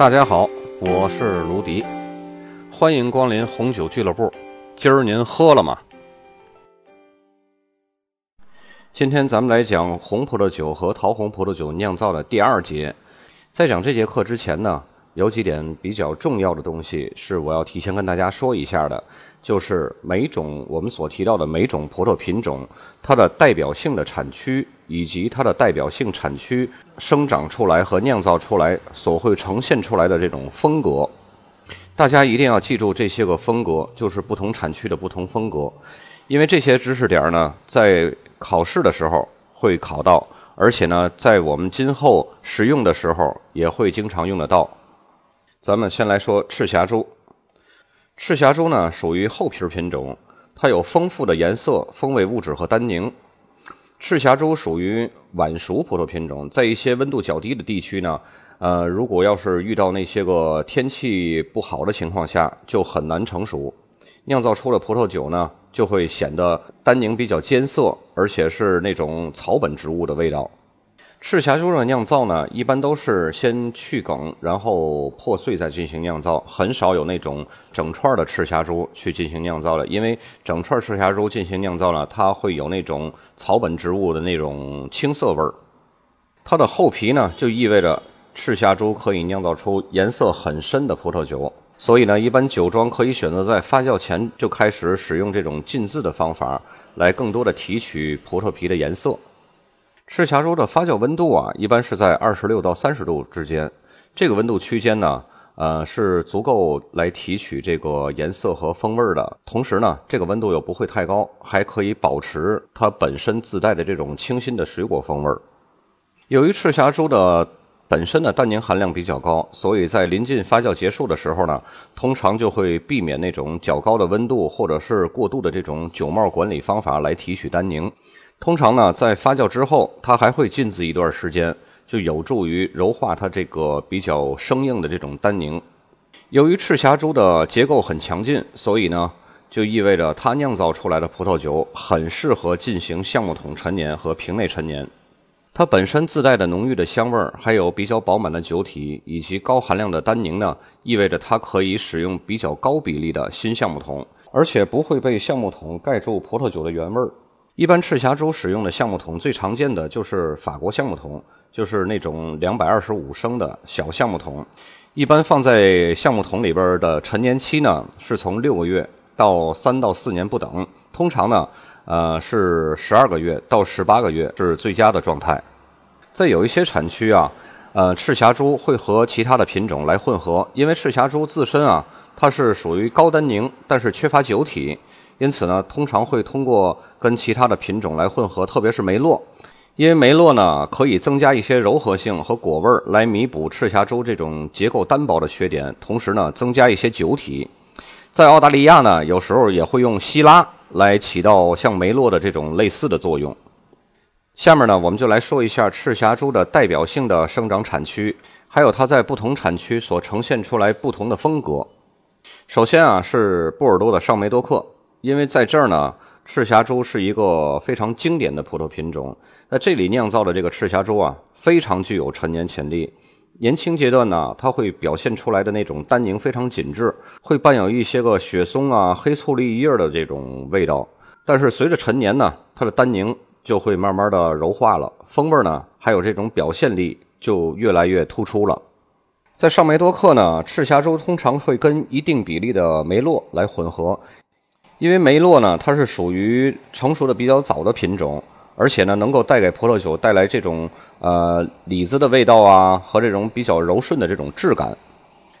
大家好，我是卢迪，欢迎光临红酒俱乐部。今儿您喝了吗？今天咱们来讲红葡萄酒和桃红葡萄酒酿造的第二节。在讲这节课之前呢，有几点比较重要的东西是我要提前跟大家说一下的，就是每种我们所提到的每种葡萄品种，它的代表性的产区以及它的代表性产区生长出来和酿造出来所会呈现出来的这种风格。大家一定要记住这些个风格，就是不同产区的不同风格，因为这些知识点呢，在考试的时候会考到，而且呢，在我们今后使用的时候也会经常用得到。咱们先来说赤霞珠，赤霞珠呢属于厚皮品种，它有丰富的颜色、风味物质和单宁。赤霞珠属于晚熟葡萄品种，在一些温度较低的地区呢。呃，如果要是遇到那些个天气不好的情况下，就很难成熟，酿造出的葡萄酒呢，就会显得单宁比较艰涩，而且是那种草本植物的味道。赤霞珠的酿造呢，一般都是先去梗，然后破碎再进行酿造，很少有那种整串的赤霞珠去进行酿造的，因为整串赤霞珠进行酿造呢，它会有那种草本植物的那种青涩味儿。它的厚皮呢，就意味着。赤霞珠可以酿造出颜色很深的葡萄酒，所以呢，一般酒庄可以选择在发酵前就开始使用这种浸渍的方法，来更多的提取葡萄皮的颜色。赤霞珠的发酵温度啊，一般是在二十六到三十度之间，这个温度区间呢，呃，是足够来提取这个颜色和风味的。同时呢，这个温度又不会太高，还可以保持它本身自带的这种清新的水果风味。由于赤霞珠的本身的单宁含量比较高，所以在临近发酵结束的时候呢，通常就会避免那种较高的温度或者是过度的这种酒帽管理方法来提取单宁。通常呢，在发酵之后，它还会浸渍一段时间，就有助于柔化它这个比较生硬的这种单宁。由于赤霞珠的结构很强劲，所以呢，就意味着它酿造出来的葡萄酒很适合进行橡木桶陈年和瓶内陈年。它本身自带的浓郁的香味儿，还有比较饱满的酒体以及高含量的单宁呢，意味着它可以使用比较高比例的新橡木桶，而且不会被橡木桶盖住葡萄酒的原味儿。一般赤霞珠使用的橡木桶最常见的就是法国橡木桶，就是那种两百二十五升的小橡木桶。一般放在橡木桶里边的陈年期呢，是从六个月到三到四年不等。通常呢。呃，是十二个月到十八个月是最佳的状态。在有一些产区啊，呃，赤霞珠会和其他的品种来混合，因为赤霞珠自身啊，它是属于高单宁，但是缺乏酒体，因此呢，通常会通过跟其他的品种来混合，特别是梅洛，因为梅洛呢可以增加一些柔和性和果味儿，来弥补赤霞珠这种结构单薄的缺点，同时呢，增加一些酒体。在澳大利亚呢，有时候也会用希拉。来起到像梅洛的这种类似的作用。下面呢，我们就来说一下赤霞珠的代表性的生长产区，还有它在不同产区所呈现出来不同的风格。首先啊，是波尔多的尚梅多克，因为在这儿呢，赤霞珠是一个非常经典的葡萄品种，在这里酿造的这个赤霞珠啊，非常具有陈年潜力。年轻阶段呢，它会表现出来的那种单宁非常紧致，会伴有一些个雪松啊、黑醋栗叶的这种味道。但是随着陈年呢，它的单宁就会慢慢的柔化了，风味呢还有这种表现力就越来越突出了。在上梅多克呢，赤霞珠通常会跟一定比例的梅洛来混合，因为梅洛呢它是属于成熟的比较早的品种。而且呢，能够带给葡萄酒带来这种呃李子的味道啊，和这种比较柔顺的这种质感。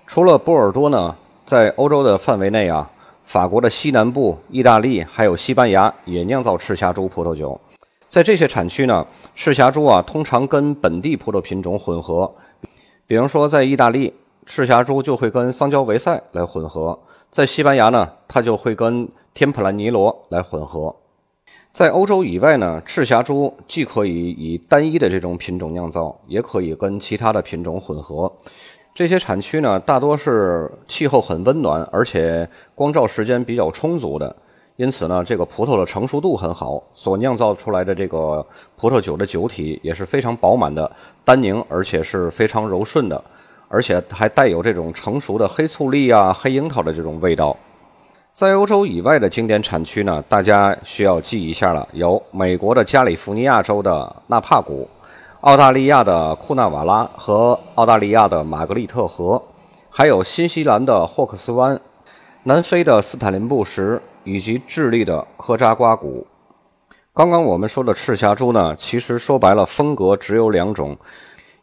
除了波尔多呢，在欧洲的范围内啊，法国的西南部、意大利还有西班牙也酿造赤霞珠葡萄酒。在这些产区呢，赤霞珠啊通常跟本地葡萄品种混合。比方说，在意大利，赤霞珠就会跟桑娇维塞来混合；在西班牙呢，它就会跟天普兰尼罗来混合。在欧洲以外呢，赤霞珠既可以以单一的这种品种酿造，也可以跟其他的品种混合。这些产区呢，大多是气候很温暖，而且光照时间比较充足的，因此呢，这个葡萄的成熟度很好，所酿造出来的这个葡萄酒的酒体也是非常饱满的，单宁而且是非常柔顺的，而且还带有这种成熟的黑醋栗啊、黑樱桃的这种味道。在欧洲以外的经典产区呢，大家需要记一下了，有美国的加利福尼亚州的纳帕谷、澳大利亚的库纳瓦拉和澳大利亚的玛格丽特河，还有新西兰的霍克斯湾、南非的斯坦林布什以及智利的科扎瓜谷。刚刚我们说的赤霞珠呢，其实说白了风格只有两种，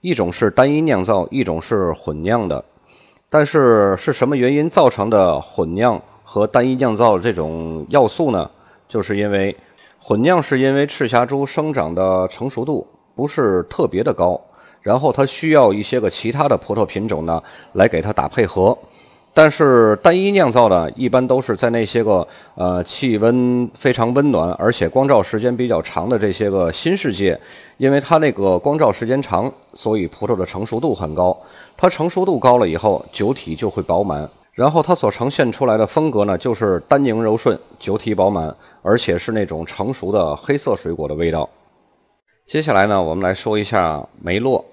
一种是单一酿造，一种是混酿的。但是是什么原因造成的混酿？和单一酿造这种要素呢，就是因为混酿是因为赤霞珠生长的成熟度不是特别的高，然后它需要一些个其他的葡萄品种呢来给它打配合。但是单一酿造呢，一般都是在那些个呃气温非常温暖，而且光照时间比较长的这些个新世界，因为它那个光照时间长，所以葡萄的成熟度很高。它成熟度高了以后，酒体就会饱满。然后它所呈现出来的风格呢，就是单宁柔顺、酒体饱满，而且是那种成熟的黑色水果的味道。接下来呢，我们来说一下梅洛。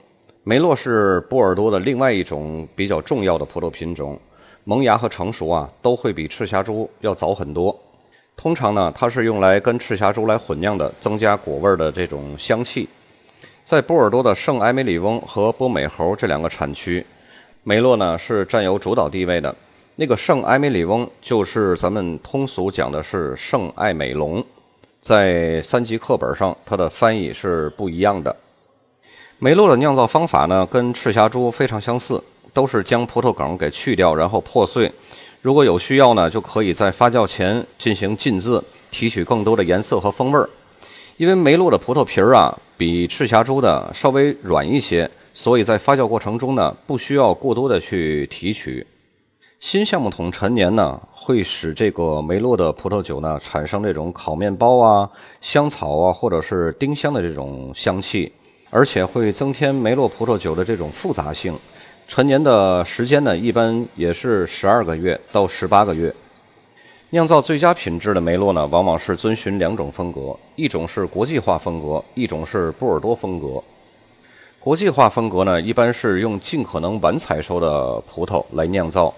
梅洛是波尔多的另外一种比较重要的葡萄品种，萌芽和成熟啊都会比赤霞珠要早很多。通常呢，它是用来跟赤霞珠来混酿的，增加果味的这种香气。在波尔多的圣埃梅里翁和波美侯这两个产区，梅洛呢是占有主导地位的。那个圣埃梅里翁就是咱们通俗讲的是圣艾美隆，在三级课本上它的翻译是不一样的。梅洛的酿造方法呢，跟赤霞珠非常相似，都是将葡萄梗给去掉，然后破碎。如果有需要呢，就可以在发酵前进行浸渍，提取更多的颜色和风味儿。因为梅洛的葡萄皮儿啊，比赤霞珠的稍微软一些，所以在发酵过程中呢，不需要过多的去提取。新橡木桶陈年呢，会使这个梅洛的葡萄酒呢产生这种烤面包啊、香草啊，或者是丁香的这种香气，而且会增添梅洛葡萄酒的这种复杂性。陈年的时间呢，一般也是十二个月到十八个月。酿造最佳品质的梅洛呢，往往是遵循两种风格，一种是国际化风格，一种是波尔多风格。国际化风格呢，一般是用尽可能晚采收的葡萄来酿造。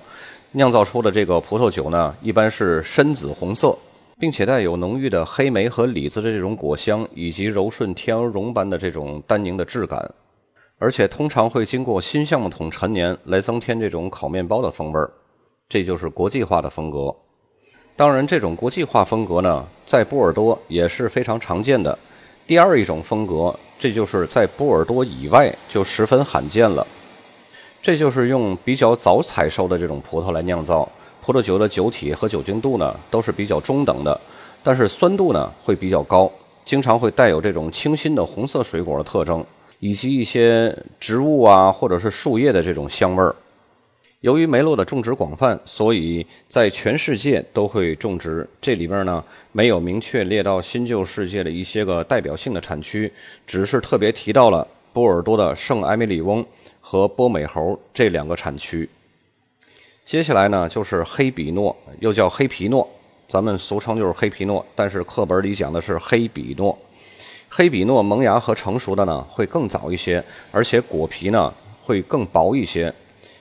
酿造出的这个葡萄酒呢，一般是深紫红色，并且带有浓郁的黑莓和李子的这种果香，以及柔顺天鹅绒般的这种单宁的质感，而且通常会经过新橡木桶陈年来增添这种烤面包的风味儿，这就是国际化的风格。当然，这种国际化风格呢，在波尔多也是非常常见的。第二一种风格，这就是在波尔多以外就十分罕见了。这就是用比较早采收的这种葡萄来酿造葡萄酒的酒体和酒精度呢都是比较中等的，但是酸度呢会比较高，经常会带有这种清新的红色水果的特征，以及一些植物啊或者是树叶的这种香味儿。由于梅洛的种植广泛，所以在全世界都会种植。这里边呢没有明确列到新旧世界的一些个代表性的产区，只是特别提到了波尔多的圣埃梅里翁。和波美侯这两个产区，接下来呢就是黑比诺，又叫黑皮诺，咱们俗称就是黑皮诺，但是课本里讲的是黑比诺。黑比诺萌芽和成熟的呢会更早一些，而且果皮呢会更薄一些。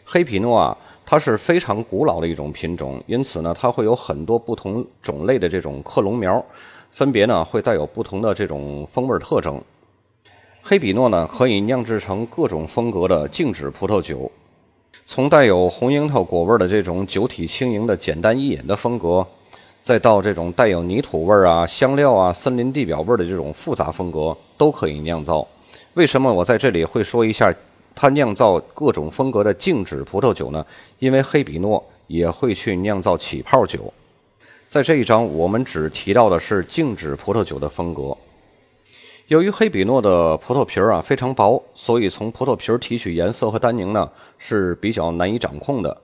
黑皮诺啊，它是非常古老的一种品种，因此呢它会有很多不同种类的这种克隆苗，分别呢会带有不同的这种风味特征。黑比诺呢，可以酿制成各种风格的静止葡萄酒，从带有红樱桃果味的这种酒体轻盈的简单易饮的风格，再到这种带有泥土味啊、香料啊、森林地表味的这种复杂风格，都可以酿造。为什么我在这里会说一下它酿造各种风格的静止葡萄酒呢？因为黑比诺也会去酿造起泡酒。在这一章，我们只提到的是静止葡萄酒的风格。由于黑比诺的葡萄皮儿啊非常薄，所以从葡萄皮儿提取颜色和单宁呢是比较难以掌控的。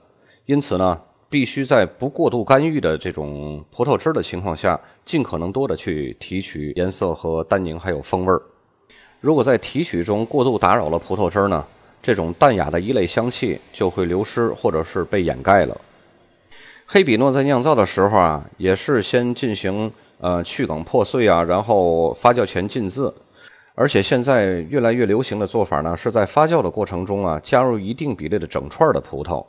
因此呢，必须在不过度干预的这种葡萄汁的情况下，尽可能多的去提取颜色和单宁还有风味儿。如果在提取中过度打扰了葡萄汁呢，这种淡雅的一类香气就会流失或者是被掩盖了。黑比诺在酿造的时候啊，也是先进行。呃，去梗破碎啊，然后发酵前浸渍，而且现在越来越流行的做法呢，是在发酵的过程中啊，加入一定比例的整串的葡萄。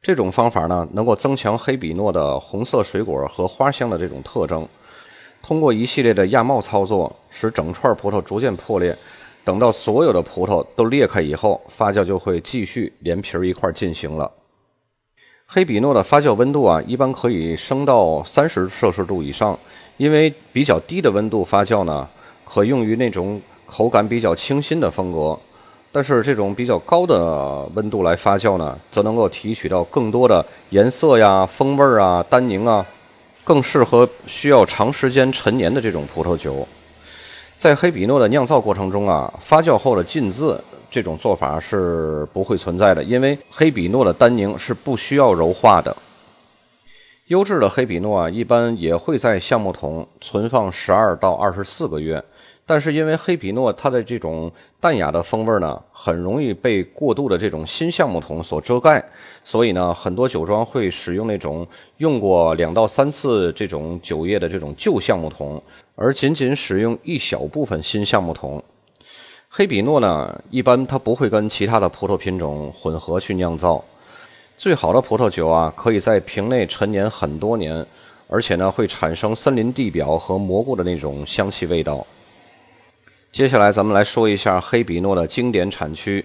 这种方法呢，能够增强黑比诺的红色水果和花香的这种特征。通过一系列的压帽操作，使整串葡萄逐渐破裂。等到所有的葡萄都裂开以后，发酵就会继续连皮一块进行了。黑比诺的发酵温度啊，一般可以升到三十摄氏度以上，因为比较低的温度发酵呢，可用于那种口感比较清新的风格。但是这种比较高的温度来发酵呢，则能够提取到更多的颜色呀、风味儿啊、单宁啊，更适合需要长时间陈年的这种葡萄酒。在黑比诺的酿造过程中啊，发酵后的浸渍这种做法是不会存在的，因为黑比诺的单宁是不需要柔化的。优质的黑比诺啊，一般也会在橡木桶存放十二到二十四个月。但是因为黑比诺它的这种淡雅的风味呢，很容易被过度的这种新橡木桶所遮盖，所以呢，很多酒庄会使用那种用过两到三次这种酒液的这种旧橡木桶，而仅仅使用一小部分新橡木桶。黑比诺呢，一般它不会跟其他的葡萄品种混合去酿造。最好的葡萄酒啊，可以在瓶内陈年很多年，而且呢，会产生森林地表和蘑菇的那种香气味道。接下来咱们来说一下黑比诺的经典产区，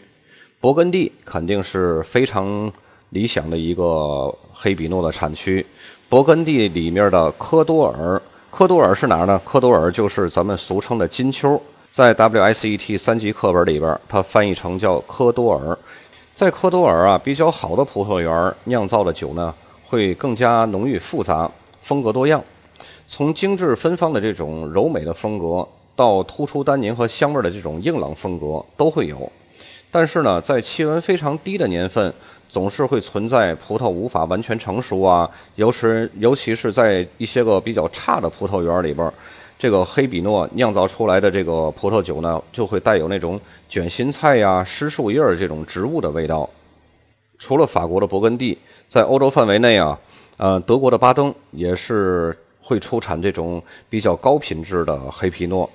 勃艮第肯定是非常理想的一个黑比诺的产区。勃艮第里面的科多尔，科多尔是哪儿呢？科多尔就是咱们俗称的金丘，在 WSET 三级课本里边，它翻译成叫科多尔。在科多尔啊，比较好的葡萄园酿造的酒呢，会更加浓郁复杂，风格多样，从精致芬芳的这种柔美的风格。到突出单宁和香味的这种硬朗风格都会有，但是呢，在气温非常低的年份，总是会存在葡萄无法完全成熟啊，尤其尤其是在一些个比较差的葡萄园里边，这个黑比诺酿造出来的这个葡萄酒呢，就会带有那种卷心菜呀、湿树叶儿这种植物的味道。除了法国的勃艮第，在欧洲范围内啊，呃，德国的巴登也是会出产这种比较高品质的黑皮诺。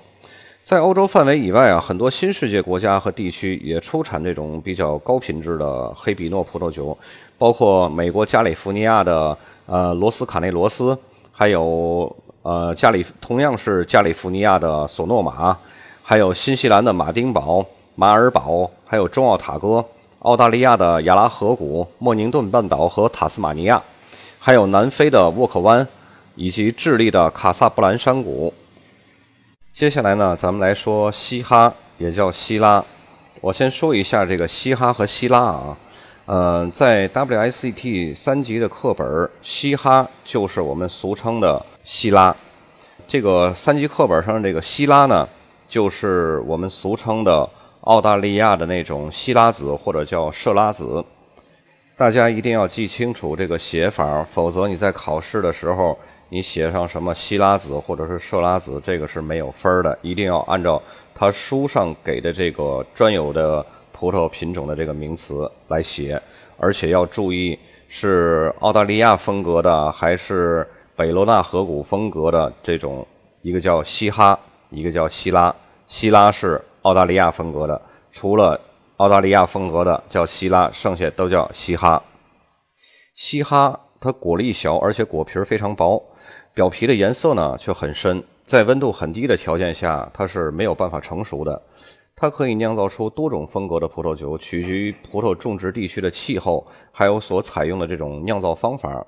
在欧洲范围以外啊，很多新世界国家和地区也出产这种比较高品质的黑比诺葡萄酒，包括美国加利福尼亚的呃罗斯卡内罗斯，还有呃加利同样是加利福尼亚的索诺玛，还有新西兰的马丁堡、马尔堡，还有中奥塔哥，澳大利亚的亚拉河谷、莫宁顿半岛和塔斯马尼亚，还有南非的沃克湾，以及智利的卡萨布兰山谷。接下来呢，咱们来说嘻哈，也叫希拉。我先说一下这个嘻哈和希拉啊。嗯，在 WSET 三级的课本，嘻哈就是我们俗称的希拉。这个三级课本上这个希拉呢，就是我们俗称的澳大利亚的那种希拉子或者叫设拉子。大家一定要记清楚这个写法，否则你在考试的时候。你写上什么希拉子或者是设拉子，这个是没有分儿的，一定要按照他书上给的这个专有的葡萄品种的这个名词来写，而且要注意是澳大利亚风格的还是北罗纳河谷风格的这种，一个叫西哈，一个叫西拉。西拉是澳大利亚风格的，除了澳大利亚风格的叫西拉，剩下都叫西哈。西哈它果粒小，而且果皮非常薄。表皮的颜色呢却很深，在温度很低的条件下，它是没有办法成熟的。它可以酿造出多种风格的葡萄酒，取决于葡萄种植地区的气候，还有所采用的这种酿造方法。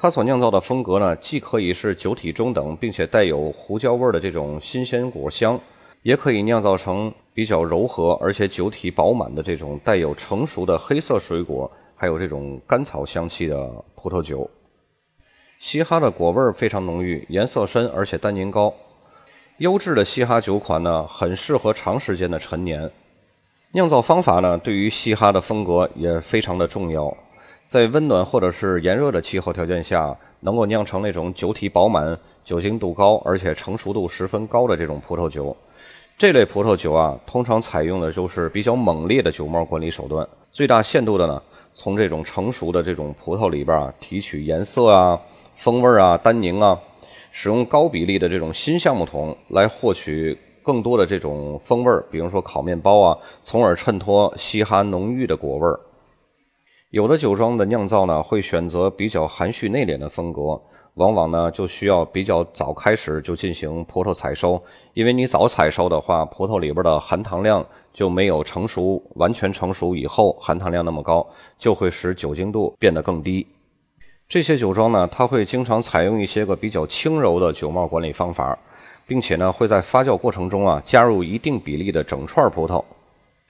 它所酿造的风格呢，既可以是酒体中等，并且带有胡椒味儿的这种新鲜果香，也可以酿造成比较柔和而且酒体饱满的这种带有成熟的黑色水果，还有这种甘草香气的葡萄酒。嘻哈的果味儿非常浓郁，颜色深，而且单宁高。优质的嘻哈酒款呢，很适合长时间的陈年。酿造方法呢，对于嘻哈的风格也非常的重要。在温暖或者是炎热的气候条件下，能够酿成那种酒体饱满、酒精度高，而且成熟度十分高的这种葡萄酒。这类葡萄酒啊，通常采用的就是比较猛烈的酒帽管理手段，最大限度的呢，从这种成熟的这种葡萄里边啊，提取颜色啊。风味啊，单宁啊，使用高比例的这种新橡木桶来获取更多的这种风味，比如说烤面包啊，从而衬托嘻哈浓郁的果味儿。有的酒庄的酿造呢，会选择比较含蓄内敛的风格，往往呢就需要比较早开始就进行葡萄采收，因为你早采收的话，葡萄里边的含糖量就没有成熟完全成熟以后含糖量那么高，就会使酒精度变得更低。这些酒庄呢，它会经常采用一些个比较轻柔的酒帽管理方法，并且呢会在发酵过程中啊加入一定比例的整串葡萄。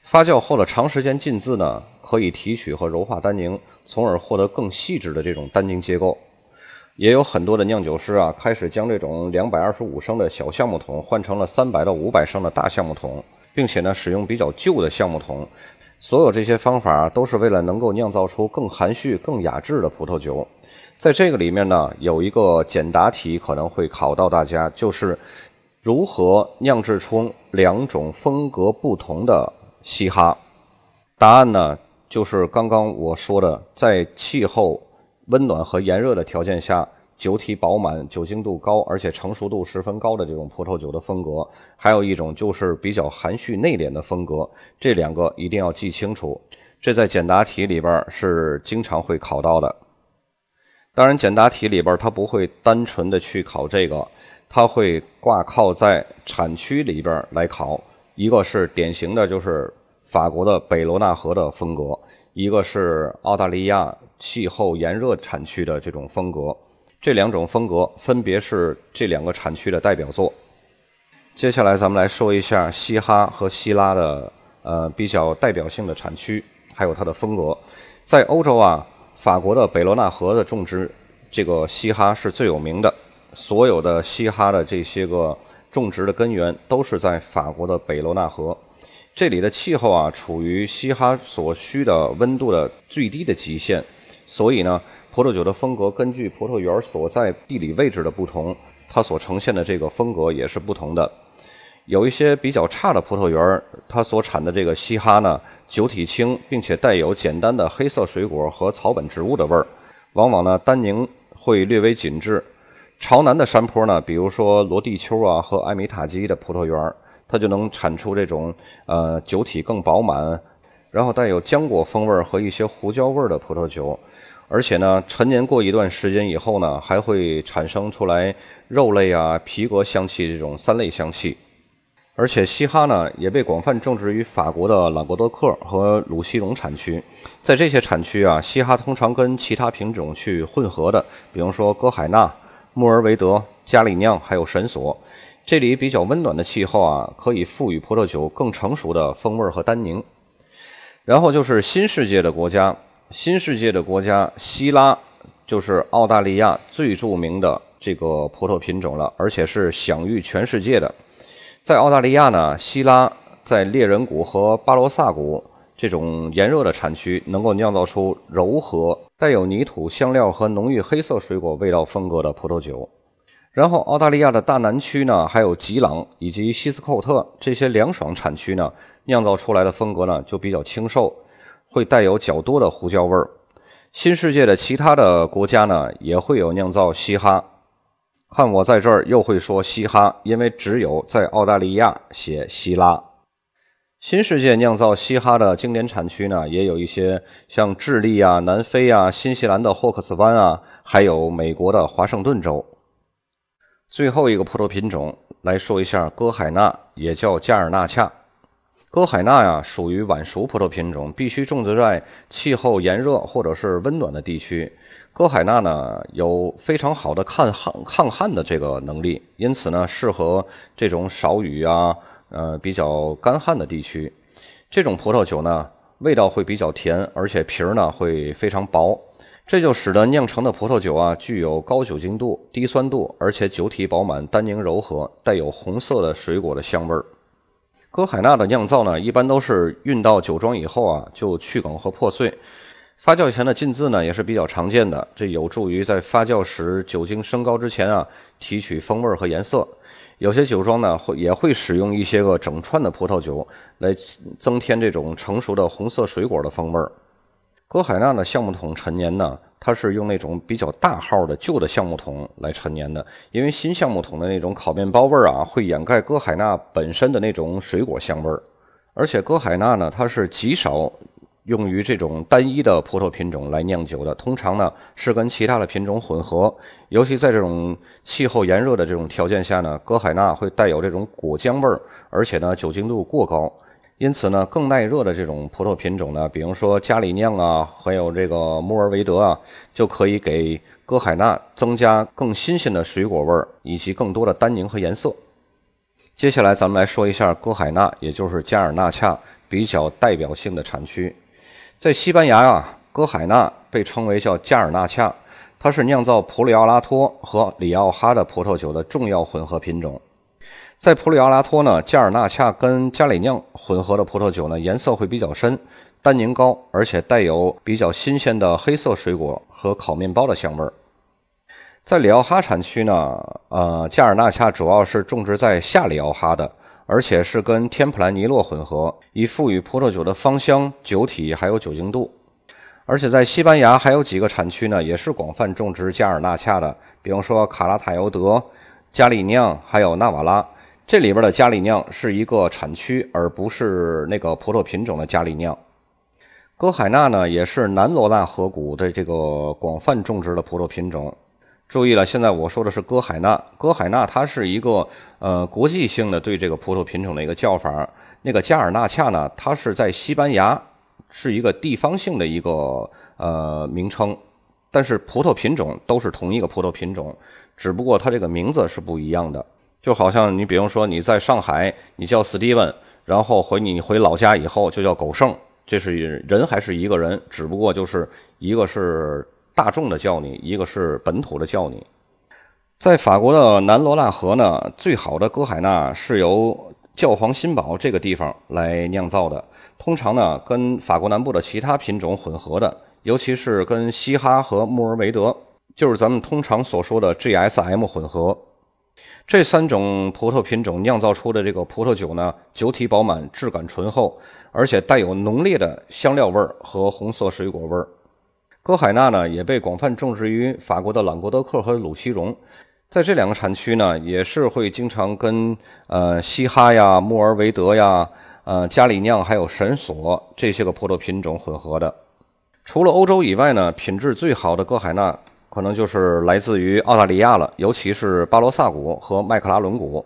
发酵后的长时间浸渍呢，可以提取和柔化单宁，从而获得更细致的这种单宁结构。也有很多的酿酒师啊，开始将这种两百二十五升的小橡木桶换成了三百到五百升的大橡木桶，并且呢，使用比较旧的橡木桶。所有这些方法都是为了能够酿造出更含蓄、更雅致的葡萄酒。在这个里面呢，有一个简答题可能会考到大家，就是如何酿制出两种风格不同的。嘻哈，答案呢就是刚刚我说的，在气候温暖和炎热的条件下，酒体饱满、酒精度高，而且成熟度十分高的这种葡萄酒的风格。还有一种就是比较含蓄内敛的风格，这两个一定要记清楚。这在简答题里边是经常会考到的。当然，简答题里边它不会单纯的去考这个，它会挂靠在产区里边来考。一个是典型的就是。法国的北罗纳河的风格，一个是澳大利亚气候炎热产区的这种风格，这两种风格分别是这两个产区的代表作。接下来咱们来说一下嘻哈和希拉的呃比较代表性的产区，还有它的风格。在欧洲啊，法国的北罗纳河的种植这个嘻哈是最有名的，所有的嘻哈的这些个种植的根源都是在法国的北罗纳河。这里的气候啊，处于嘻哈所需的温度的最低的极限，所以呢，葡萄酒的风格根据葡萄园所在地理位置的不同，它所呈现的这个风格也是不同的。有一些比较差的葡萄园，它所产的这个嘻哈呢，酒体轻，并且带有简单的黑色水果和草本植物的味儿，往往呢单宁会略微紧致。朝南的山坡呢，比如说罗地丘啊和艾米塔基的葡萄园。它就能产出这种呃酒体更饱满，然后带有浆果风味和一些胡椒味的葡萄酒，而且呢，陈年过一段时间以后呢，还会产生出来肉类啊、皮革香气这种三类香气。而且嘻哈呢，也被广泛种植于法国的朗格多克和鲁西隆产区。在这些产区啊，嘻哈通常跟其他品种去混合的，比如说歌海纳、穆尔维德、加里酿，还有神索。这里比较温暖的气候啊，可以赋予葡萄酒更成熟的风味和单宁。然后就是新世界的国家，新世界的国家希拉，就是澳大利亚最著名的这个葡萄品种了，而且是享誉全世界的。在澳大利亚呢，希拉在猎人谷和巴罗萨谷这种炎热的产区，能够酿造出柔和、带有泥土香料和浓郁黑色水果味道风格的葡萄酒。然后，澳大利亚的大南区呢，还有吉朗以及西斯寇特这些凉爽产区呢，酿造出来的风格呢就比较清瘦，会带有较多的胡椒味儿。新世界的其他的国家呢，也会有酿造嘻哈。看我在这儿又会说嘻哈，因为只有在澳大利亚写希拉。新世界酿造嘻哈的经典产区呢，也有一些像智利啊、南非啊、新西兰的霍克斯湾啊，还有美国的华盛顿州。最后一个葡萄品种来说一下歌海纳，也叫加尔纳恰。歌海纳呀，属于晚熟葡萄品种，必须种植在气候炎热或者是温暖的地区。歌海纳呢，有非常好的抗旱抗旱的这个能力，因此呢，适合这种少雨啊、呃比较干旱的地区。这种葡萄酒呢，味道会比较甜，而且皮儿呢会非常薄。这就使得酿成的葡萄酒啊，具有高酒精度、低酸度，而且酒体饱满、单宁柔和，带有红色的水果的香味儿。歌海纳的酿造呢，一般都是运到酒庄以后啊，就去梗和破碎。发酵前的浸渍呢，也是比较常见的，这有助于在发酵时酒精升高之前啊，提取风味和颜色。有些酒庄呢，会也会使用一些个整串的葡萄酒来增添这种成熟的红色水果的风味儿。歌海纳的橡木桶陈年呢，它是用那种比较大号的旧的橡木桶来陈年的，因为新橡木桶的那种烤面包味儿啊，会掩盖歌海纳本身的那种水果香味儿。而且歌海纳呢，它是极少用于这种单一的葡萄品种来酿酒的，通常呢是跟其他的品种混合。尤其在这种气候炎热的这种条件下呢，歌海纳会带有这种果浆味儿，而且呢酒精度过高。因此呢，更耐热的这种葡萄品种呢，比如说加里酿啊，还有这个穆尔维德啊，就可以给歌海纳增加更新鲜的水果味儿，以及更多的单宁和颜色。接下来咱们来说一下歌海纳，也就是加尔纳恰比较代表性的产区。在西班牙啊，哥海纳被称为叫加尔纳恰，它是酿造普里奥拉托和里奥哈的葡萄酒的重要混合品种。在普里奥拉托呢，加尔纳恰跟加里酿混合的葡萄酒呢，颜色会比较深，单宁高，而且带有比较新鲜的黑色水果和烤面包的香味儿。在里奥哈产区呢，呃，加尔纳恰主要是种植在下里奥哈的，而且是跟天普兰尼洛混合，以赋予葡萄酒的芳香、酒体还有酒精度。而且在西班牙还有几个产区呢，也是广泛种植加尔纳恰的，比方说卡拉塔尤德、加里酿还有纳瓦拉。这里边的加里酿是一个产区，而不是那个葡萄品种的加里酿。戈海纳呢，也是南罗纳河谷的这个广泛种植的葡萄品种。注意了，现在我说的是歌海纳。歌海纳它是一个呃国际性的对这个葡萄品种的一个叫法。那个加尔纳恰呢，它是在西班牙是一个地方性的一个呃名称，但是葡萄品种都是同一个葡萄品种，只不过它这个名字是不一样的。就好像你，比如说你在上海，你叫史蒂文，然后回你回老家以后就叫狗剩，这是人还是一个人，只不过就是一个是大众的叫你，一个是本土的叫你。在法国的南罗纳河呢，最好的歌海纳是由教皇新堡这个地方来酿造的，通常呢跟法国南部的其他品种混合的，尤其是跟西哈和穆尔维德，就是咱们通常所说的 GSM 混合。这三种葡萄品种酿造出的这个葡萄酒呢，酒体饱满，质感醇厚，而且带有浓烈的香料味儿和红色水果味儿。歌海纳呢，也被广泛种植于法国的朗格德克和鲁西荣，在这两个产区呢，也是会经常跟呃西哈呀、穆尔维德呀、呃加里酿还有神索这些个葡萄品种混合的。除了欧洲以外呢，品质最好的歌海纳。可能就是来自于澳大利亚了，尤其是巴罗萨谷和麦克拉伦谷，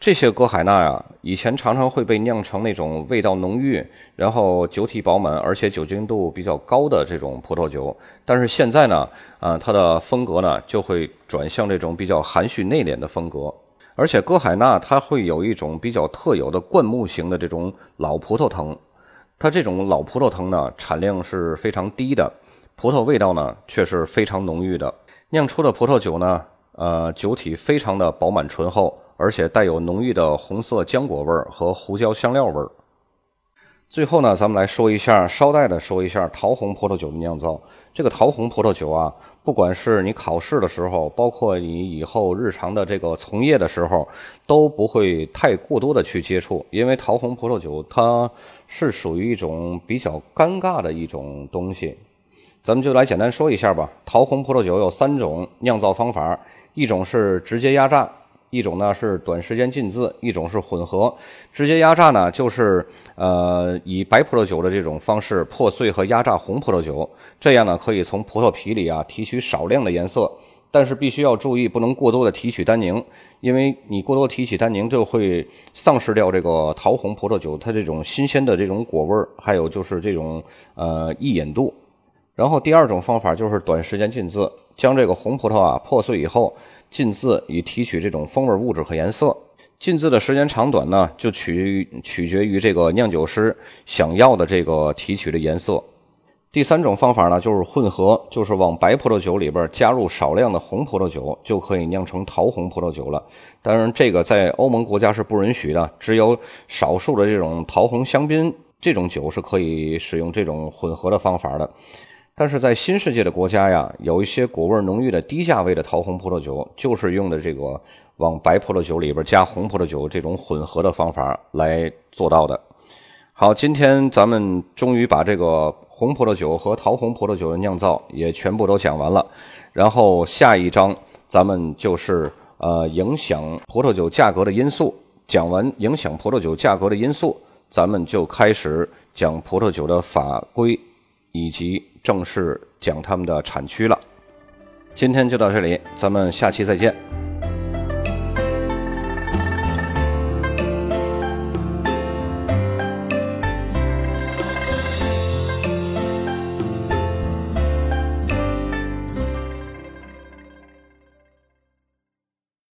这些歌海纳呀，以前常常会被酿成那种味道浓郁，然后酒体饱满，而且酒精度比较高的这种葡萄酒。但是现在呢，啊，它的风格呢就会转向这种比较含蓄内敛的风格，而且歌海纳它会有一种比较特有的灌木型的这种老葡萄藤，它这种老葡萄藤呢产量是非常低的。葡萄味道呢，却是非常浓郁的。酿出的葡萄酒呢，呃，酒体非常的饱满醇厚，而且带有浓郁的红色浆果味儿和胡椒香料味儿。最后呢，咱们来说一下，捎带的说一下桃红葡萄酒的酿造。这个桃红葡萄酒啊，不管是你考试的时候，包括你以后日常的这个从业的时候，都不会太过多的去接触，因为桃红葡萄酒它是属于一种比较尴尬的一种东西。咱们就来简单说一下吧。桃红葡萄酒有三种酿造方法，一种是直接压榨，一种呢是短时间浸渍，一种是混合。直接压榨呢，就是呃以白葡萄酒的这种方式破碎和压榨红葡萄酒，这样呢可以从葡萄皮里啊提取少量的颜色，但是必须要注意不能过多的提取单宁，因为你过多提取单宁就会丧失掉这个桃红葡萄酒它这种新鲜的这种果味儿，还有就是这种呃易饮度。然后第二种方法就是短时间浸渍，将这个红葡萄啊破碎以后浸渍，以提取这种风味物质和颜色。浸渍的时间长短呢，就取取决于这个酿酒师想要的这个提取的颜色。第三种方法呢，就是混合，就是往白葡萄酒里边加入少量的红葡萄酒，就可以酿成桃红葡萄酒了。当然，这个在欧盟国家是不允许的，只有少数的这种桃红香槟这种酒是可以使用这种混合的方法的。但是在新世界的国家呀，有一些果味浓郁的低价位的桃红葡萄酒，就是用的这个往白葡萄酒里边加红葡萄酒这种混合的方法来做到的。好，今天咱们终于把这个红葡萄酒和桃红葡萄酒的酿造也全部都讲完了。然后下一章咱们就是呃影响葡萄酒价格的因素。讲完影响葡萄酒价格的因素，咱们就开始讲葡萄酒的法规，以及正式讲他们的产区了。今天就到这里，咱们下期再见。